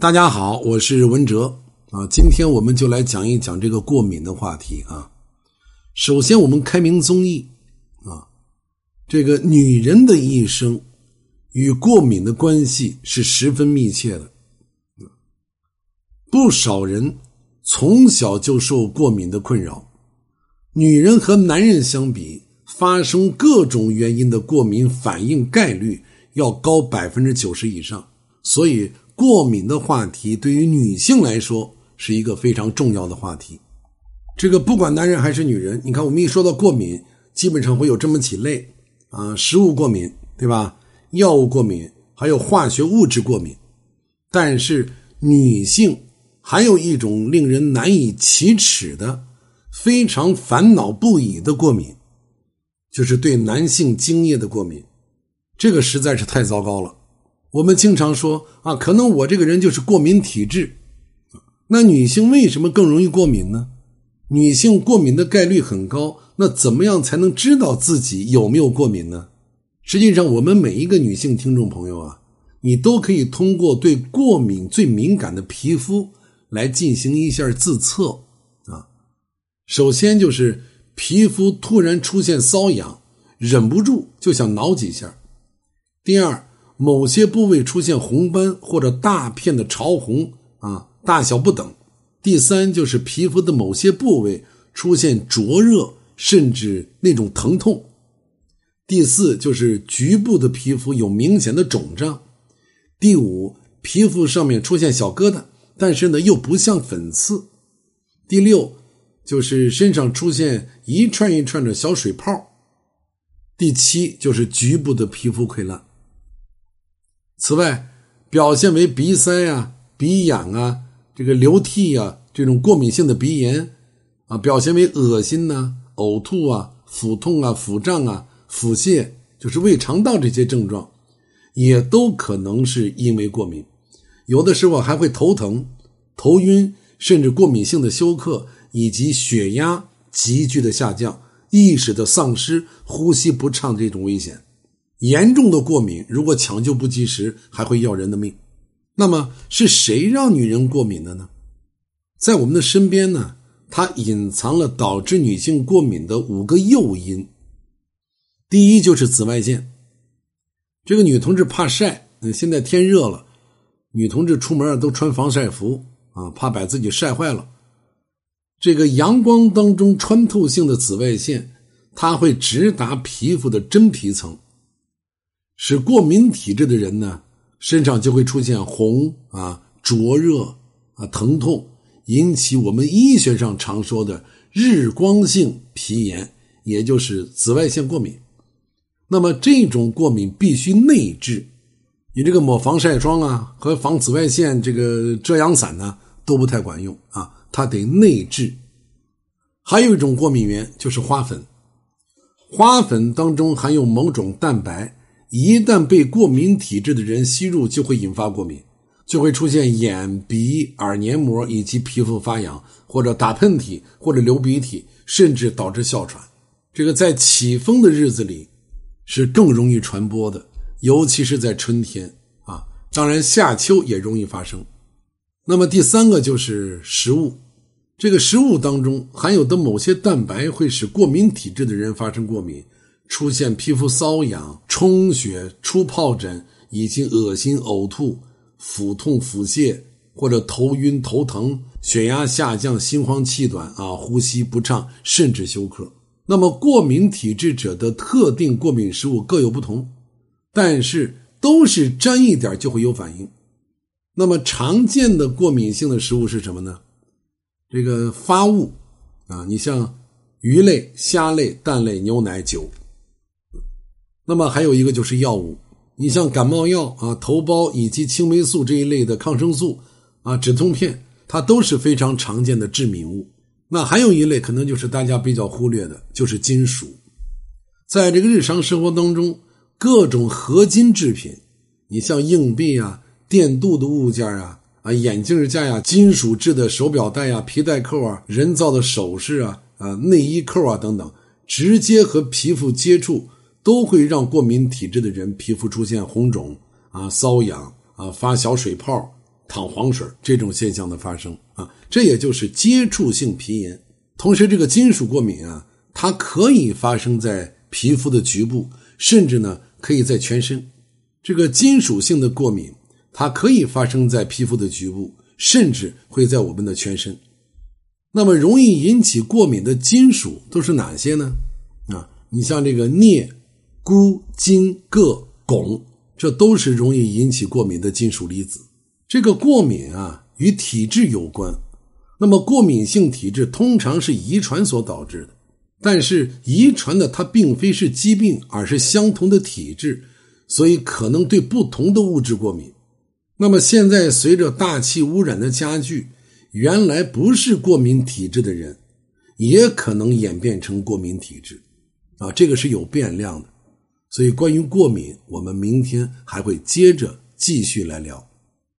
大家好，我是文哲啊，今天我们就来讲一讲这个过敏的话题啊。首先，我们开明综艺啊，这个女人的一生与过敏的关系是十分密切的。不少人从小就受过敏的困扰，女人和男人相比，发生各种原因的过敏反应概率要高百分之九十以上，所以。过敏的话题对于女性来说是一个非常重要的话题。这个不管男人还是女人，你看我们一说到过敏，基本上会有这么几类啊：食物过敏，对吧？药物过敏，还有化学物质过敏。但是女性还有一种令人难以启齿的、非常烦恼不已的过敏，就是对男性精液的过敏。这个实在是太糟糕了。我们经常说啊，可能我这个人就是过敏体质。那女性为什么更容易过敏呢？女性过敏的概率很高，那怎么样才能知道自己有没有过敏呢？实际上，我们每一个女性听众朋友啊，你都可以通过对过敏最敏感的皮肤来进行一下自测啊。首先就是皮肤突然出现瘙痒，忍不住就想挠几下。第二。某些部位出现红斑或者大片的潮红啊，大小不等。第三就是皮肤的某些部位出现灼热，甚至那种疼痛。第四就是局部的皮肤有明显的肿胀。第五，皮肤上面出现小疙瘩，但是呢又不像粉刺。第六，就是身上出现一串一串的小水泡。第七，就是局部的皮肤溃烂。此外，表现为鼻塞啊、鼻痒啊、这个流涕啊这种过敏性的鼻炎啊，表现为恶心呐、呕吐啊、腹痛啊、腹胀啊、腹泻，就是胃肠道这些症状，也都可能是因为过敏。有的时候还会头疼、头晕，甚至过敏性的休克，以及血压急剧的下降、意识的丧失、呼吸不畅这种危险。严重的过敏，如果抢救不及时，还会要人的命。那么是谁让女人过敏的呢？在我们的身边呢，它隐藏了导致女性过敏的五个诱因。第一就是紫外线。这个女同志怕晒，现在天热了，女同志出门都穿防晒服啊，怕把自己晒坏了。这个阳光当中穿透性的紫外线，它会直达皮肤的真皮层。使过敏体质的人呢，身上就会出现红啊、灼热啊、疼痛，引起我们医学上常说的日光性皮炎，也就是紫外线过敏。那么这种过敏必须内治，你这个抹防晒霜啊和防紫外线这个遮阳伞呢都不太管用啊，它得内治。还有一种过敏源就是花粉，花粉当中含有某种蛋白。一旦被过敏体质的人吸入，就会引发过敏，就会出现眼、鼻、耳黏膜以及皮肤发痒，或者打喷嚏，或者流鼻涕，甚至导致哮喘。这个在起风的日子里是更容易传播的，尤其是在春天啊，当然夏秋也容易发生。那么第三个就是食物，这个食物当中含有的某些蛋白会使过敏体质的人发生过敏。出现皮肤瘙痒、充血、出疱疹，以及恶心、呕吐、腹痛、腹泻，或者头晕、头疼、血压下降、心慌气短啊，呼吸不畅，甚至休克。那么，过敏体质者的特定过敏食物各有不同，但是都是沾一点就会有反应。那么，常见的过敏性的食物是什么呢？这个发物啊，你像鱼类、虾类、蛋类、牛奶、酒。那么还有一个就是药物，你像感冒药啊、头孢以及青霉素这一类的抗生素啊、止痛片，它都是非常常见的致敏物。那还有一类可能就是大家比较忽略的，就是金属。在这个日常生活当中，各种合金制品，你像硬币啊、电镀的物件啊、啊眼镜架呀、金属制的手表带呀、皮带扣啊、人造的首饰啊、啊内衣扣啊等等，直接和皮肤接触。都会让过敏体质的人皮肤出现红肿啊、瘙痒啊、发小水泡，淌黄水这种现象的发生啊，这也就是接触性皮炎。同时，这个金属过敏啊，它可以发生在皮肤的局部，甚至呢可以在全身。这个金属性的过敏，它可以发生在皮肤的局部，甚至会在我们的全身。那么，容易引起过敏的金属都是哪些呢？啊，你像这个镍、钴、金、铬、汞，这都是容易引起过敏的金属离子。这个过敏啊，与体质有关。那么，过敏性体质通常是遗传所导致的，但是遗传的它并非是疾病，而是相同的体质，所以可能对不同的物质过敏。那么，现在随着大气污染的加剧。原来不是过敏体质的人，也可能演变成过敏体质，啊，这个是有变量的。所以关于过敏，我们明天还会接着继续来聊。